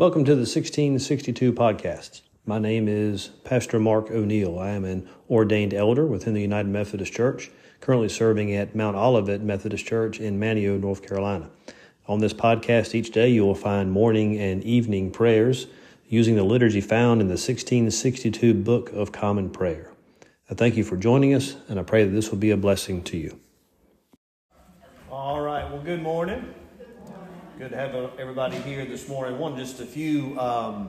Welcome to the 1662 podcast. My name is Pastor Mark O'Neill. I am an ordained elder within the United Methodist Church, currently serving at Mount Olivet Methodist Church in Manteo, North Carolina. On this podcast, each day you will find morning and evening prayers using the liturgy found in the 1662 Book of Common Prayer. I thank you for joining us, and I pray that this will be a blessing to you. All right, well, good morning. Good to have everybody here this morning. One, just a few um,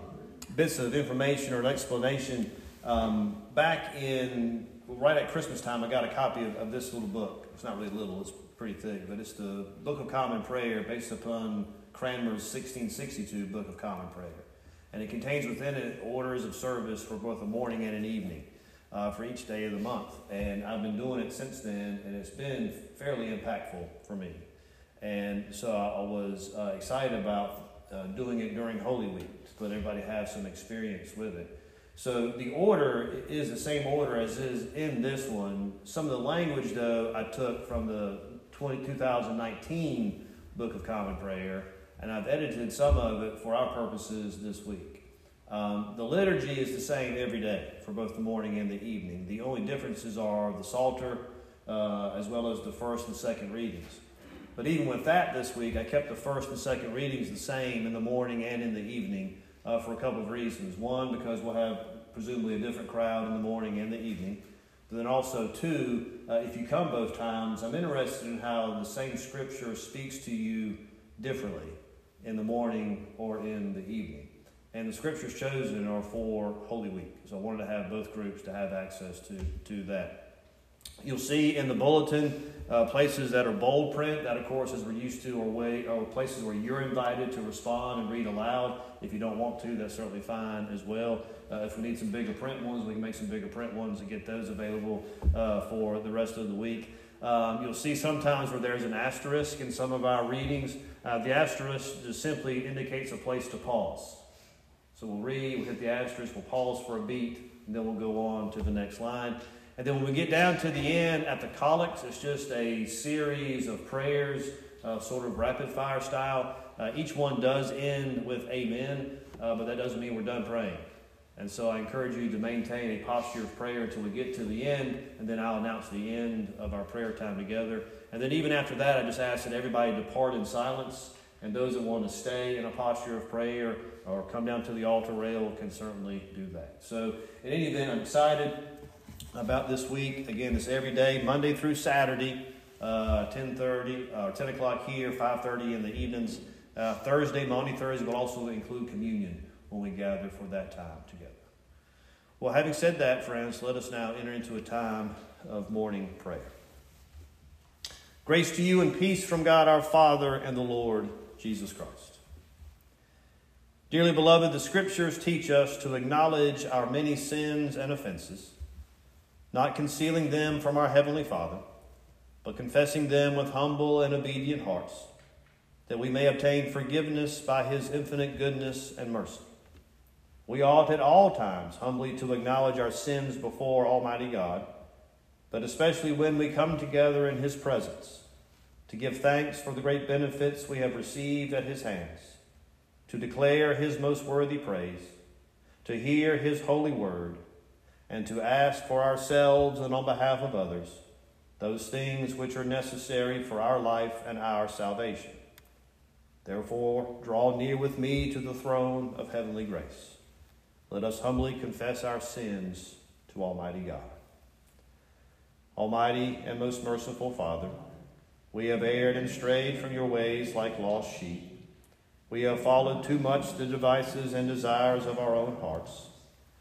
bits of information or an explanation. Um, back in, right at Christmas time, I got a copy of, of, this little book. It's not really little, it's pretty thick, but it's the Book of Common Prayer based upon Cranmer's 1662 Book of Common Prayer. And it contains within it orders of service for both a morning and an evening. Uh, for each day of the month. And I've been doing it since then, and it's been fairly impactful for me. And so I was uh, excited about uh, doing it during Holy Week to let everybody have some experience with it. So the order is the same order as is in this one. Some of the language, though, I took from the 20, 2019 Book of Common Prayer, and I've edited some of it for our purposes this week. Um, the liturgy is the same every day for both the morning and the evening. The only differences are the Psalter uh, as well as the first and second readings. But even with that this week, I kept the first and second readings the same in the morning and in the evening uh, for a couple of reasons. One, because we'll have presumably a different crowd in the morning and the evening. But then also, two, uh, if you come both times, I'm interested in how the same scripture speaks to you differently in the morning or in the evening. And the scriptures chosen are for Holy Week. So I wanted to have both groups to have access to, to that. You'll see in the bulletin uh, places that are bold print. That, of course, as we're used to, are, way, are places where you're invited to respond and read aloud. If you don't want to, that's certainly fine as well. Uh, if we need some bigger print ones, we can make some bigger print ones and get those available uh, for the rest of the week. Um, you'll see sometimes where there's an asterisk in some of our readings. Uh, the asterisk just simply indicates a place to pause. So we'll read, we'll hit the asterisk, we'll pause for a beat, and then we'll go on to the next line. And then when we get down to the end at the collects, it's just a series of prayers, uh, sort of rapid fire style. Uh, each one does end with amen, uh, but that doesn't mean we're done praying. And so I encourage you to maintain a posture of prayer until we get to the end, and then I'll announce the end of our prayer time together. And then even after that, I just ask that everybody depart in silence, and those that want to stay in a posture of prayer or come down to the altar rail can certainly do that. So, in any event, I'm excited about this week. Again, it's every day, Monday through Saturday, uh, 10.30, uh, 10 o'clock here, 5.30 in the evenings. Uh, Thursday, Monday, Thursday will also include communion when we gather for that time together. Well, having said that, friends, let us now enter into a time of morning prayer. Grace to you and peace from God our Father and the Lord Jesus Christ. Dearly beloved, the Scriptures teach us to acknowledge our many sins and offenses not concealing them from our Heavenly Father, but confessing them with humble and obedient hearts, that we may obtain forgiveness by His infinite goodness and mercy. We ought at all times humbly to acknowledge our sins before Almighty God, but especially when we come together in His presence, to give thanks for the great benefits we have received at His hands, to declare His most worthy praise, to hear His holy word and to ask for ourselves and on behalf of others those things which are necessary for our life and our salvation. Therefore, draw near with me to the throne of heavenly grace. Let us humbly confess our sins to Almighty God. Almighty and most merciful Father, we have erred and strayed from your ways like lost sheep. We have followed too much the devices and desires of our own hearts.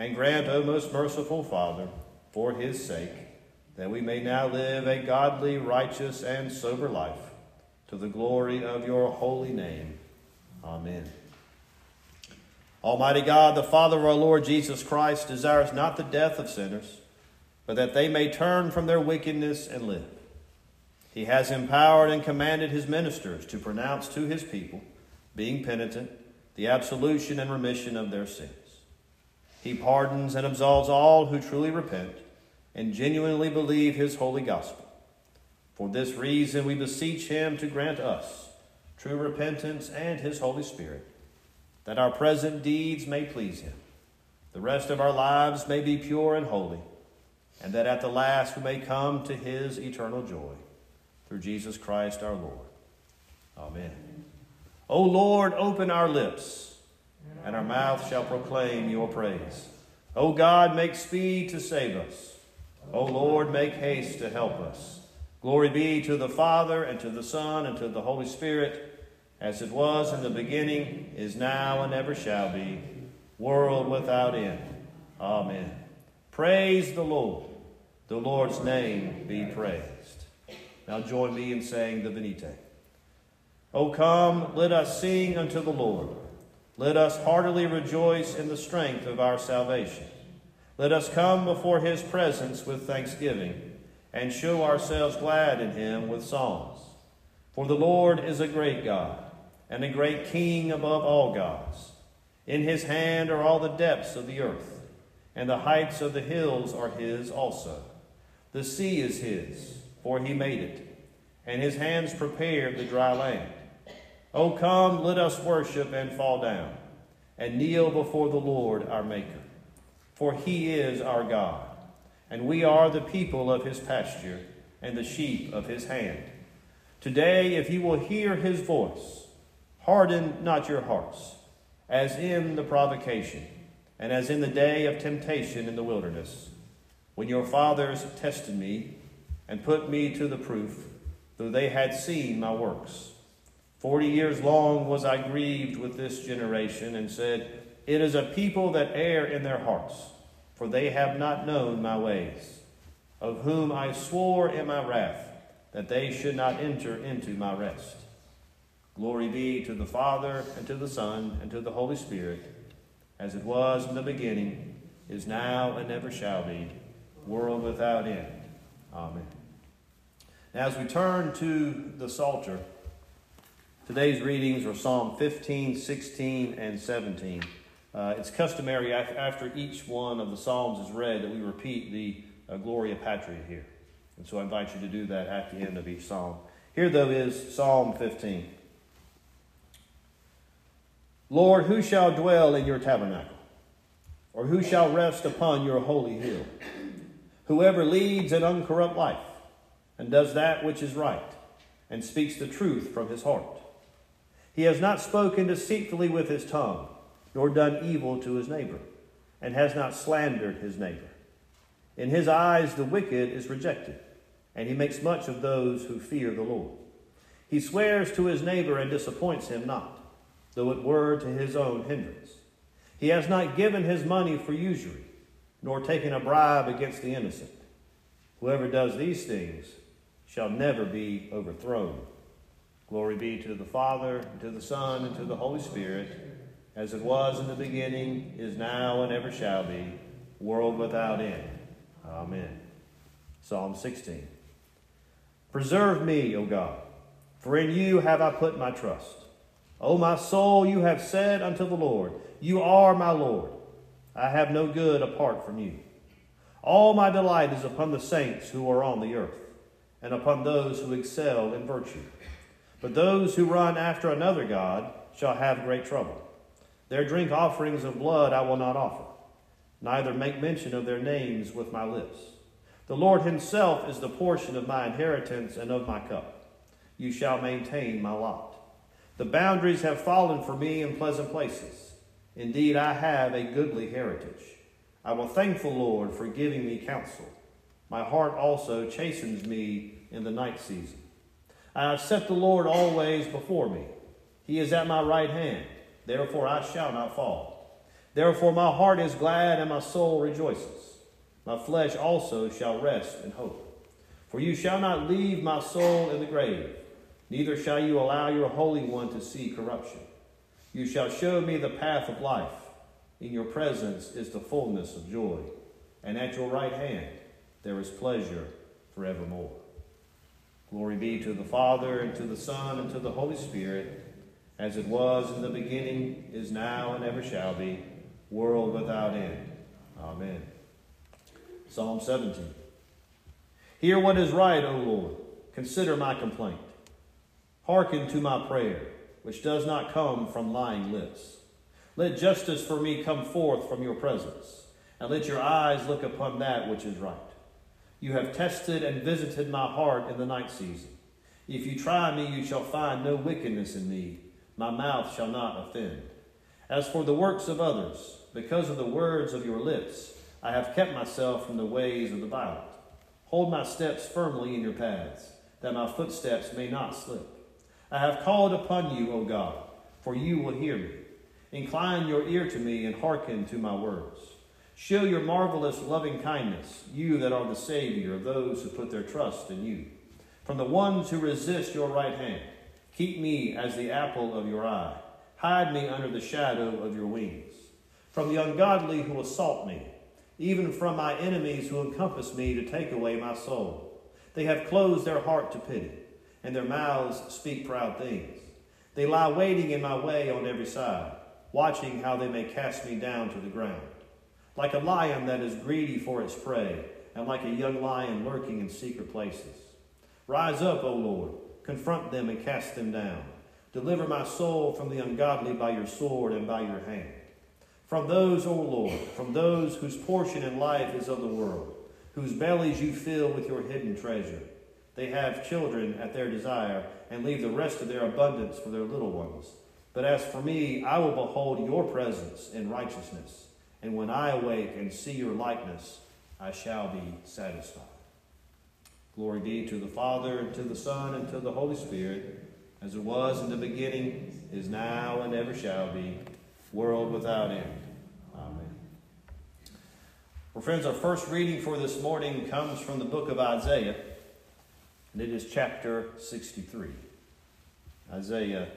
And grant, O most merciful Father, for his sake, that we may now live a godly, righteous, and sober life, to the glory of your holy name. Amen. Almighty God, the Father of our Lord Jesus Christ, desires not the death of sinners, but that they may turn from their wickedness and live. He has empowered and commanded his ministers to pronounce to his people, being penitent, the absolution and remission of their sins. He pardons and absolves all who truly repent and genuinely believe his holy gospel. For this reason, we beseech him to grant us true repentance and his Holy Spirit, that our present deeds may please him, the rest of our lives may be pure and holy, and that at the last we may come to his eternal joy. Through Jesus Christ our Lord. Amen. O Lord, open our lips, and our mouth shall proclaim your praise. O God, make speed to save us. O Lord, make haste to help us. Glory be to the Father, and to the Son, and to the Holy Spirit, as it was in the beginning, is now, and ever shall be, world without end. Amen. Praise the Lord. The Lord's name be praised. Now join me in saying the Venite. O come, let us sing unto the Lord. Let us heartily rejoice in the strength of our salvation. Let us come before his presence with thanksgiving and show ourselves glad in him with songs. For the Lord is a great God and a great King above all gods. In his hand are all the depths of the earth, and the heights of the hills are his also. The sea is his, for he made it, and his hands prepared the dry land. O come, let us worship and fall down, and kneel before the Lord our Maker. For he is our God and we are the people of his pasture and the sheep of his hand. Today, if you will hear his voice, harden not your hearts, as in the provocation, and as in the day of temptation in the wilderness, when your fathers tested me and put me to the proof, though they had seen my works. Forty years long was I grieved with this generation, and said, It is a people that err in their hearts for they have not known my ways, of whom I swore in my wrath that they should not enter into my rest. Glory be to the Father, and to the Son, and to the Holy Spirit, as it was in the beginning, is now, and ever shall be, world without end. Amen. Now, as we turn to the Psalter, today's readings are Psalm 15, 16, and 17. Uh, it's customary after each one of the Psalms is read that we repeat the uh, Gloria Patri here. And so I invite you to do that at the end of each Psalm. Here, though, is Psalm 15. Lord, who shall dwell in your tabernacle? Or who shall rest upon your holy hill? Whoever leads an uncorrupt life and does that which is right and speaks the truth from his heart. He has not spoken deceitfully with his tongue nor done evil to his neighbor, and has not slandered his neighbor. In his eyes, the wicked is rejected, and he makes much of those who fear the Lord. He swears to his neighbor and disappoints him not, though it were to his own hindrance. He has not given his money for usury, nor taken a bribe against the innocent. Whoever does these things shall never be overthrown. Glory be to the Father, and to the Son, and to the Holy Spirit as it was in the beginning, is now, and ever shall be, world without end. Amen. Psalm 16. Preserve me, O God, for in you have I put my trust. O my soul, you have said unto the Lord, You are my Lord. I have no good apart from you. All my delight is upon the saints who are on the earth, and upon those who excel in virtue. But those who run after another God shall have great trouble. Their drink offerings of blood I will not offer, neither make mention of their names with my lips. The Lord himself is the portion of my inheritance and of my cup. You shall maintain my lot. The boundaries have fallen for me in pleasant places. Indeed, I have a goodly heritage. I will thank the Lord for giving me counsel. My heart also chastens me in the night season. I have set the Lord always before me. He is at my right hand. Therefore I shall not fall. Therefore my heart is glad and my soul rejoices. My flesh also shall rest in hope. For you shall not leave my soul in the grave, neither shall you allow your Holy One to see corruption. You shall show me the path of life. In your presence is the fullness of joy, and at your right hand there is pleasure forevermore. Glory be to the Father, and to the Son, and to the Holy Spirit, as it was in the beginning, is now, and ever shall be, world without end. Amen. Psalm 17. Hear what is right, O Lord. Consider my complaint. Hearken to my prayer, which does not come from lying lips. Let justice for me come forth from your presence, and let your eyes look upon that which is right. You have tested and visited my heart in the night season. If you try me, you shall find no wickedness in me. My mouth shall not offend. As for the works of others, because of the words of your lips, I have kept myself from the ways of the violent. Hold my steps firmly in your paths, that my footsteps may not slip. I have called upon you, O God, for you will hear me. Incline your ear to me and hearken to my words. Show your marvelous loving kindness, you that are the Savior of those who put their trust in you. From the ones who resist your right hand, keep me as the apple of your eye. Hide me under the shadow of your wings. From the ungodly who assault me, even from my enemies who encompass me to take away my soul. They have closed their heart to pity, and their mouths speak proud things. They lie waiting in my way on every side watching how they may cast me down to the ground. Like a lion that is greedy for its prey, and like a young lion lurking in secret places. Rise up, O Lord, confront them and cast them down. Deliver my soul from the ungodly by your sword and by your hand. From those, O Lord, from those whose portion in life is of the world, whose bellies you fill with your hidden treasure. They have children at their desire, and leave the rest of their abundance for their little ones. But as for me, I will behold your presence in righteousness, and when I awake and see your likeness, I shall be satisfied. Glory be to the Father, and to the Son, and to the Holy Spirit, as it was in the beginning, is now, and ever shall be, world without end. Amen. Well, friends, our first reading for this morning comes from the book of Isaiah, and it is chapter 63. Isaiah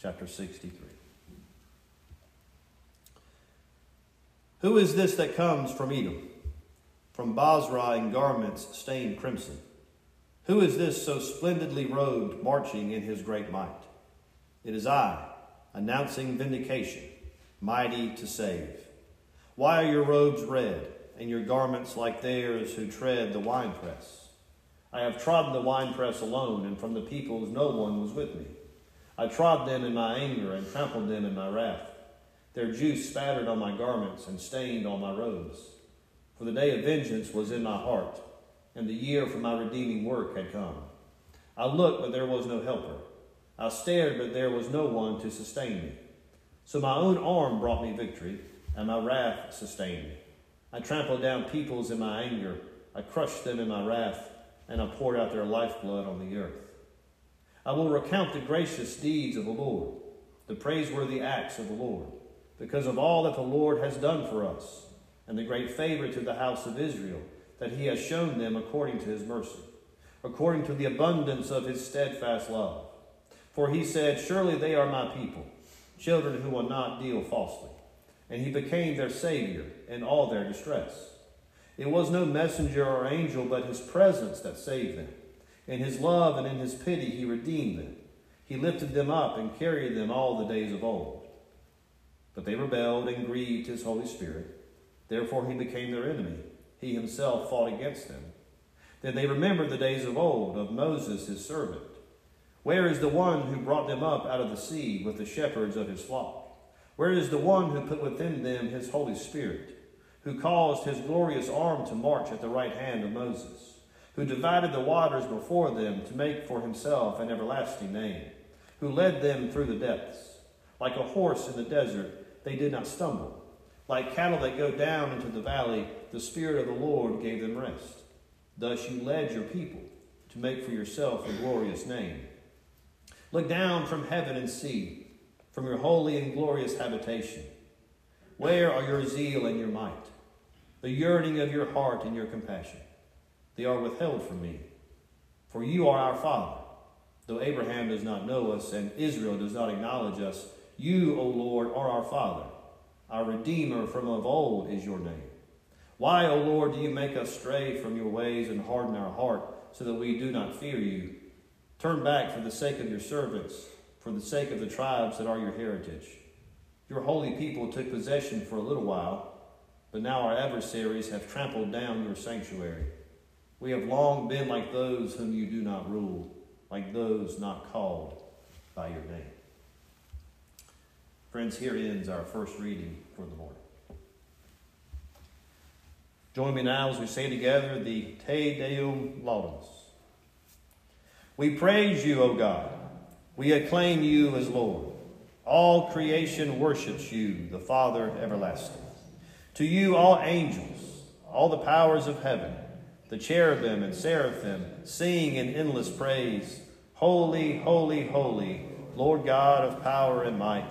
chapter 63. Who is this that comes from Edom, from Bozrah in garments stained crimson? Who is this so splendidly robed, marching in his great might? It is I, announcing vindication, mighty to save. Why are your robes red, and your garments like theirs who tread the winepress? I have trodden the winepress alone, and from the peoples no one was with me. I trod them in my anger and trampled them in my wrath. Their juice spattered on my garments and stained on my robes. For the day of vengeance was in my heart, and the year for my redeeming work had come. I looked, but there was no helper. I stared, but there was no one to sustain me. So my own arm brought me victory, and my wrath sustained me. I trampled down peoples in my anger. I crushed them in my wrath, and I poured out their lifeblood on the earth. I will recount the gracious deeds of the Lord, the praiseworthy acts of the Lord, because of all that the Lord has done for us, and the great favor to the house of Israel that he has shown them according to his mercy, according to the abundance of his steadfast love. For he said, Surely they are my people, children who will not deal falsely. And he became their Savior in all their distress. It was no messenger or angel, but his presence that saved them. In his love and in his pity, he redeemed them. He lifted them up and carried them all the days of old. But they rebelled and grieved his Holy Spirit. Therefore, he became their enemy. He himself fought against them. Then they remembered the days of old, of Moses his servant. Where is the one who brought them up out of the sea with the shepherds of his flock? Where is the one who put within them his Holy Spirit, who caused his glorious arm to march at the right hand of Moses? who divided the waters before them to make for himself an everlasting name, who led them through the depths. Like a horse in the desert, they did not stumble. Like cattle that go down into the valley, the Spirit of the Lord gave them rest. Thus you led your people to make for yourself a glorious name. Look down from heaven and see, from your holy and glorious habitation. Where are your zeal and your might, the yearning of your heart and your compassion? they are withheld from me. For you are our Father. Though Abraham does not know us and Israel does not acknowledge us, you, O Lord, are our Father. Our Redeemer from of old is your name. Why, O Lord, do you make us stray from your ways and harden our heart so that we do not fear you? Turn back for the sake of your servants, for the sake of the tribes that are your heritage. Your holy people took possession for a little while, but now our adversaries have trampled down your sanctuary. We have long been like those whom you do not rule, like those not called by your name. Friends, here ends our first reading for the morning. Join me now as we say together the Te Deum Laudamus. We praise you, O God. We acclaim you as Lord. All creation worships you, the Father everlasting. To you, all angels, all the powers of heaven, the cherubim and seraphim, sing in endless praise Holy, holy, holy, Lord God of power and might.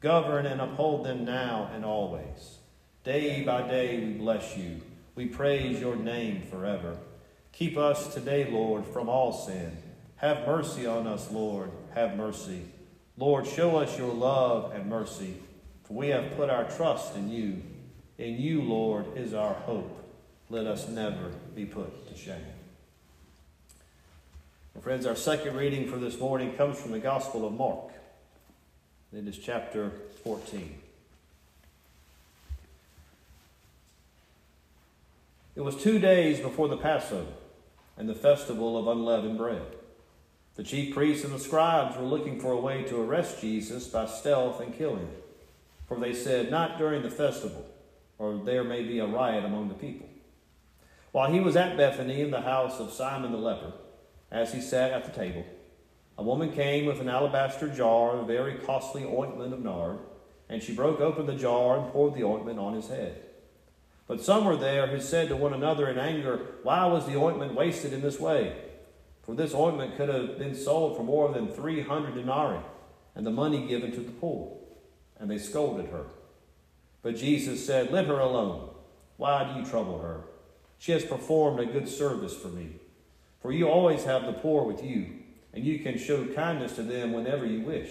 Govern and uphold them now and always. Day by day we bless you. We praise your name forever. Keep us today, Lord, from all sin. Have mercy on us, Lord. Have mercy. Lord, show us your love and mercy, for we have put our trust in you. In you, Lord, is our hope. Let us never be put to shame. Well, friends, our second reading for this morning comes from the Gospel of Mark. It is chapter 14. It was two days before the Passover and the festival of unleavened bread. The chief priests and the scribes were looking for a way to arrest Jesus by stealth and kill him. For they said, Not during the festival or there may be a riot among the people. While he was at Bethany in the house of Simon the leper, as he sat at the table, a woman came with an alabaster jar of very costly ointment of nard, and she broke open the jar and poured the ointment on his head. But some were there who said to one another in anger, Why was the ointment wasted in this way? For this ointment could have been sold for more than three hundred denarii, and the money given to the poor. And they scolded her. But Jesus said, Let her alone. Why do you trouble her? She has performed a good service for me. For you always have the poor with you, and you can show kindness to them whenever you wish,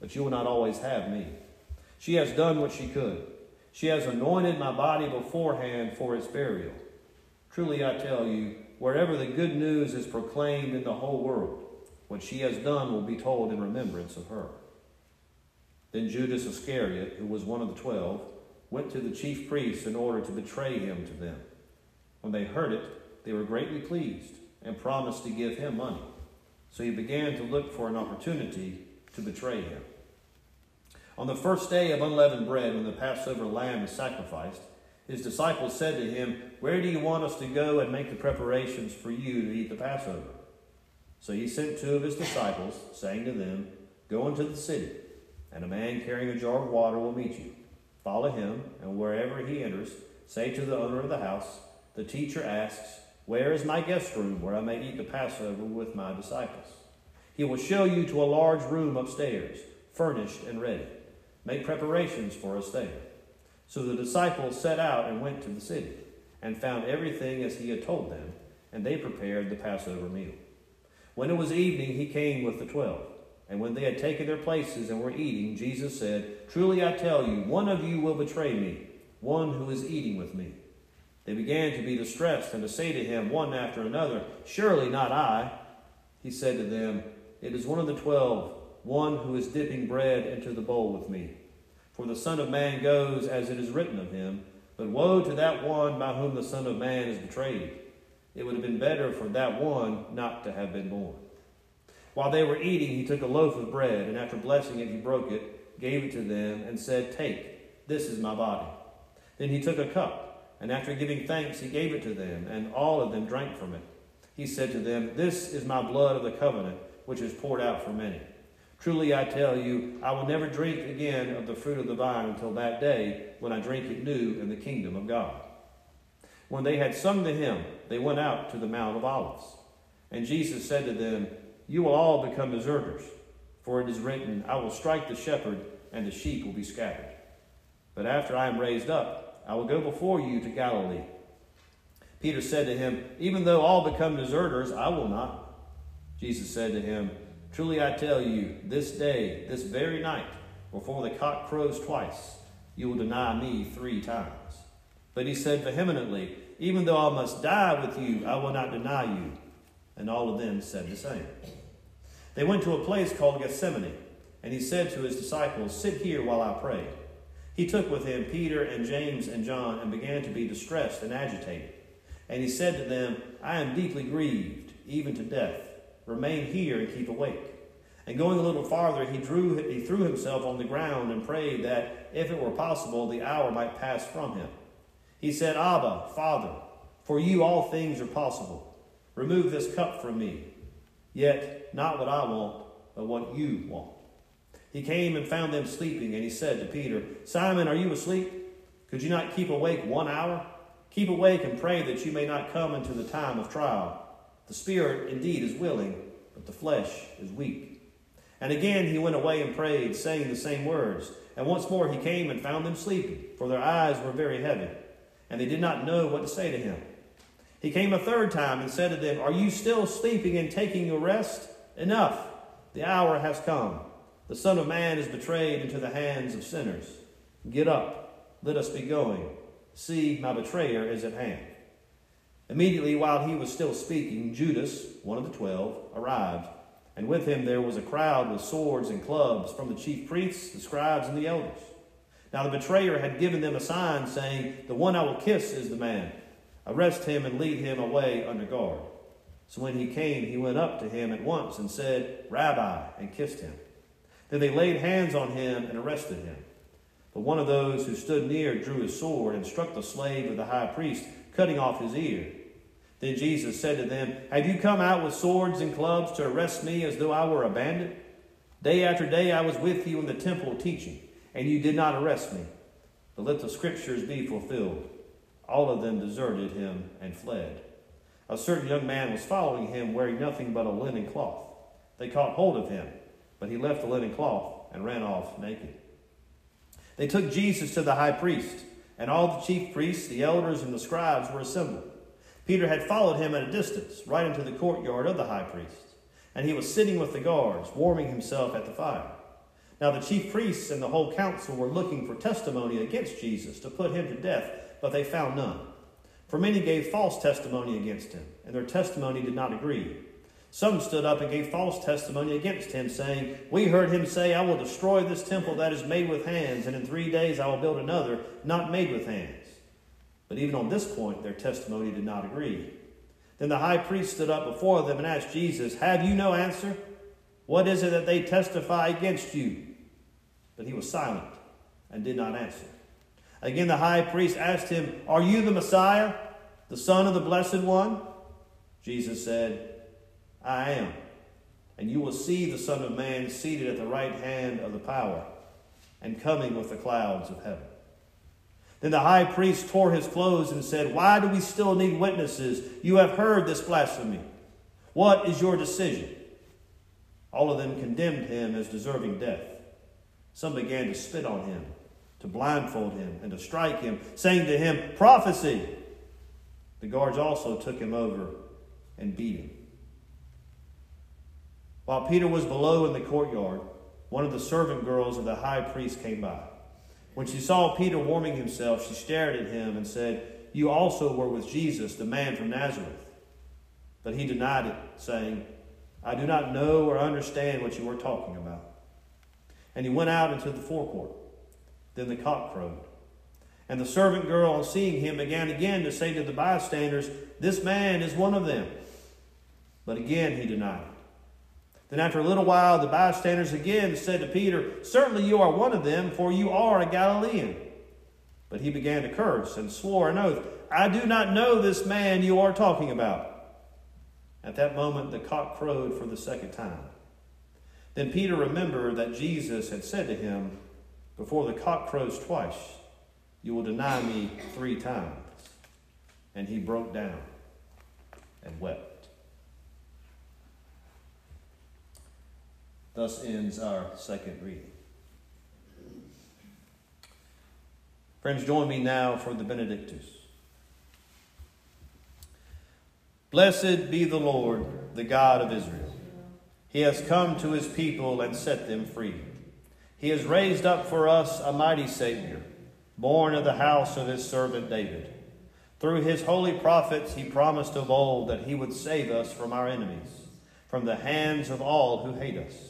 but you will not always have me. She has done what she could. She has anointed my body beforehand for its burial. Truly I tell you, wherever the good news is proclaimed in the whole world, what she has done will be told in remembrance of her. Then Judas Iscariot, who was one of the twelve, went to the chief priests in order to betray him to them. When they heard it, they were greatly pleased and promised to give him money. So he began to look for an opportunity to betray him. On the first day of unleavened bread, when the Passover lamb is sacrificed, his disciples said to him, Where do you want us to go and make the preparations for you to eat the Passover? So he sent two of his disciples, saying to them, Go into the city and a man carrying a jar of water will meet you. Follow him, and wherever he enters, say to the owner of the house, The teacher asks, Where is my guest room where I may eat the Passover with my disciples? He will show you to a large room upstairs, furnished and ready. Make preparations for us there. So the disciples set out and went to the city, and found everything as he had told them, and they prepared the Passover meal. When it was evening, he came with the twelve. And when they had taken their places and were eating, Jesus said, Truly I tell you, one of you will betray me, one who is eating with me. They began to be distressed and to say to him one after another, Surely not I. He said to them, It is one of the twelve, one who is dipping bread into the bowl with me. For the Son of Man goes as it is written of him, but woe to that one by whom the Son of Man is betrayed. It would have been better for that one not to have been born. While they were eating, he took a loaf of bread, and after blessing it, he broke it, gave it to them, and said, Take, this is my body. Then he took a cup, and after giving thanks, he gave it to them, and all of them drank from it. He said to them, This is my blood of the covenant, which is poured out for many. Truly I tell you, I will never drink again of the fruit of the vine until that day when I drink it new in the kingdom of God. When they had sung the hymn, they went out to the Mount of Olives. And Jesus said to them, You will all become deserters, for it is written, I will strike the shepherd, and the sheep will be scattered. But after I am raised up, I will go before you to Galilee. Peter said to him, Even though all become deserters, I will not. Jesus said to him, Truly I tell you, this day, this very night, before the cock crows twice, you will deny me three times. But he said vehemently, Even though I must die with you, I will not deny you. And all of them said the same. They went to a place called Gethsemane, and he said to his disciples, Sit here while I pray. He took with him Peter and James and John and began to be distressed and agitated. And he said to them, I am deeply grieved, even to death. Remain here and keep awake. And going a little farther, he, drew, he threw himself on the ground and prayed that, if it were possible, the hour might pass from him. He said, Abba, Father, for you all things are possible. Remove this cup from me. Yet not what I want, but what you want. He came and found them sleeping, and he said to Peter, Simon, are you asleep? Could you not keep awake one hour? Keep awake and pray that you may not come into the time of trial. The spirit indeed is willing, but the flesh is weak. And again he went away and prayed, saying the same words. And once more he came and found them sleeping, for their eyes were very heavy, and they did not know what to say to him. He came a third time and said to them, Are you still sleeping and taking your rest? Enough, the hour has come. The Son of Man is betrayed into the hands of sinners. Get up, let us be going. See, my betrayer is at hand. Immediately, while he was still speaking, Judas, one of the twelve, arrived, and with him there was a crowd with swords and clubs from the chief priests, the scribes, and the elders. Now the betrayer had given them a sign, saying, The one I will kiss is the man. Arrest him and lead him away under guard. So when he came, he went up to him at once and said, Rabbi, and kissed him. Then they laid hands on him and arrested him. But one of those who stood near drew his sword and struck the slave of the high priest, cutting off his ear. Then Jesus said to them, Have you come out with swords and clubs to arrest me as though I were a bandit? Day after day I was with you in the temple teaching, and you did not arrest me. But let the scriptures be fulfilled. All of them deserted him and fled. A certain young man was following him, wearing nothing but a linen cloth. They caught hold of him but he left the linen cloth and ran off naked. They took Jesus to the high priest, and all the chief priests, the elders, and the scribes were assembled. Peter had followed him at a distance, right into the courtyard of the high priest, and he was sitting with the guards, warming himself at the fire. Now the chief priests and the whole council were looking for testimony against Jesus to put him to death, but they found none. For many gave false testimony against him, and their testimony did not agree. Some stood up and gave false testimony against him, saying, We heard him say, I will destroy this temple that is made with hands, and in three days I will build another not made with hands. But even on this point, their testimony did not agree. Then the high priest stood up before them and asked Jesus, Have you no answer? What is it that they testify against you? But he was silent and did not answer. Again, the high priest asked him, Are you the Messiah, the Son of the Blessed One? Jesus said, I am. And you will see the Son of Man seated at the right hand of the power and coming with the clouds of heaven. Then the high priest tore his clothes and said, Why do we still need witnesses? You have heard this blasphemy. What is your decision? All of them condemned him as deserving death. Some began to spit on him, to blindfold him, and to strike him, saying to him, Prophecy! The guards also took him over and beat him. While Peter was below in the courtyard, one of the servant girls of the high priest came by. When she saw Peter warming himself, she stared at him and said, You also were with Jesus, the man from Nazareth. But he denied it, saying, I do not know or understand what you are talking about. And he went out into the forecourt. Then the cock crowed. And the servant girl, on seeing him, began again to say to the bystanders, This man is one of them. But again he denied it. Then after a little while, the bystanders again said to Peter, Certainly you are one of them, for you are a Galilean. But he began to curse and swore an oath, I do not know this man you are talking about. At that moment, the cock crowed for the second time. Then Peter remembered that Jesus had said to him, Before the cock crows twice, you will deny me three times. And he broke down and wept. Thus ends our second reading. Friends, join me now for the Benedictus. Blessed be the Lord, the God of Israel. He has come to his people and set them free. He has raised up for us a mighty Savior, born of the house of his servant David. Through his holy prophets, he promised of old that he would save us from our enemies, from the hands of all who hate us.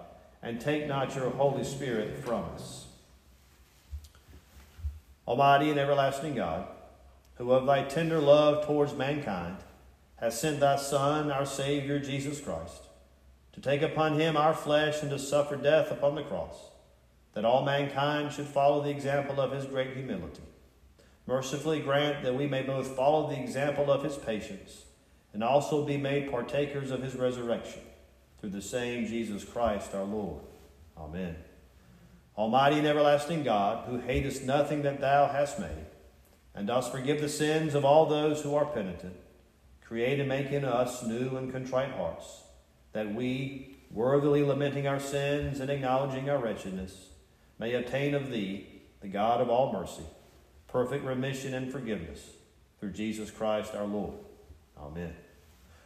and take not your Holy Spirit from us. Almighty and everlasting God, who of thy tender love towards mankind has sent thy Son, our Savior, Jesus Christ, to take upon him our flesh and to suffer death upon the cross, that all mankind should follow the example of his great humility. Mercifully grant that we may both follow the example of his patience and also be made partakers of his resurrection through the same Jesus Christ our Lord. Amen. Almighty and everlasting God, who hatest nothing that thou hast made, and dost forgive the sins of all those who are penitent, create and make in us new and contrite hearts, that we, worthily lamenting our sins and acknowledging our wretchedness, may obtain of thee, the God of all mercy, perfect remission and forgiveness through Jesus Christ our Lord. Amen.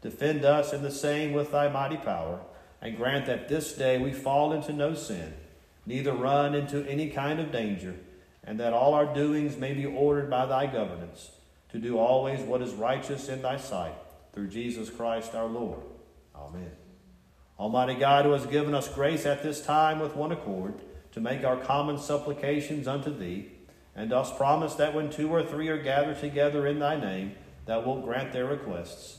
defend us in the same with thy mighty power, and grant that this day we fall into no sin, neither run into any kind of danger, and that all our doings may be ordered by thy governance, to do always what is righteous in thy sight, through Jesus Christ our Lord. Amen. Almighty God, who has given us grace at this time with one accord, to make our common supplications unto thee, and dost promise that when two or three are gathered together in thy name, thou wilt grant their requests.